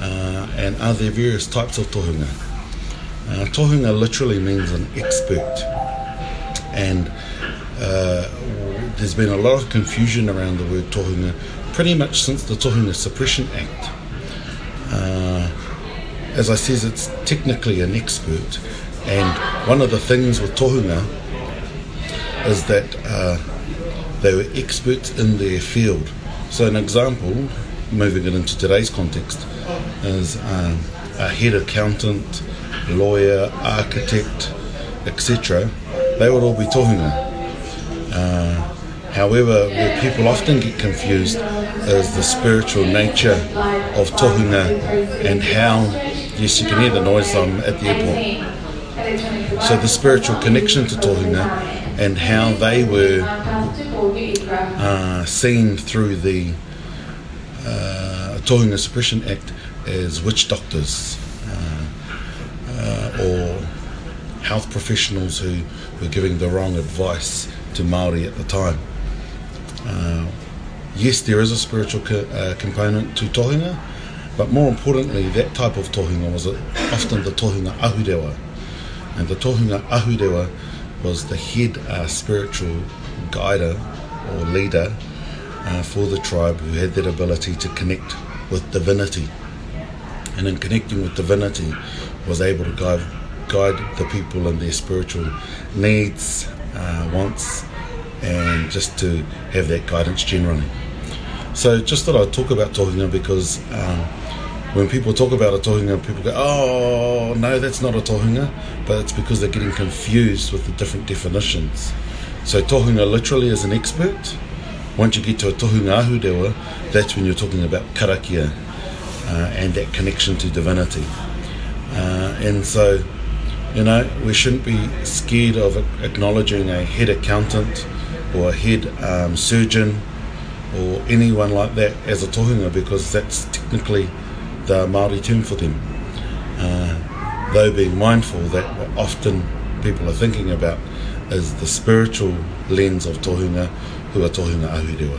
uh, and are there various types of tohunga? Uh, tohunga literally means an expert. And uh, there's been a lot of confusion around the word tohunga pretty much since the Tohunga Suppression Act. Uh, as I says, it's technically an expert. And one of the things with tohunga is that uh, they were experts in their field. So, an example, moving it into today's context, is um, a head accountant, lawyer, architect, etc. They would all be tohunga. Uh, however, where people often get confused is the spiritual nature of tohunga and how, yes, you can hear the noise I'm um, at the airport So the spiritual connection to Tohunga and how they were uh, seen through the uh, Tohunga Suppression Act as witch doctors uh, uh, or health professionals who were giving the wrong advice to Maori at the time. Uh, yes, there is a spiritual co- uh, component to Tohunga, but more importantly, that type of Tohunga was often the Tohunga Ahurewa. And the tohunga ahurewa was the head uh, spiritual guider or leader uh, for the tribe who had that ability to connect with divinity. And in connecting with divinity, was able to guide, guide the people in their spiritual needs, uh, wants, and just to have that guidance generally. So, just thought I'd talk about tohunga because um, when people talk about a tohunga, people go, oh, no, that's not a tohunga, but it's because they're getting confused with the different definitions. So tohunga literally is an expert. Once you get to a tohunga ahurewa, that's when you're talking about karakia uh, and that connection to divinity. Uh, and so, you know, we shouldn't be scared of acknowledging a head accountant or a head um, surgeon or anyone like that as a tohunga because that's technically the Māori term for them. Uh, though being mindful that what often people are thinking about is the spiritual lens of tohunga who are tohunga ahurewa.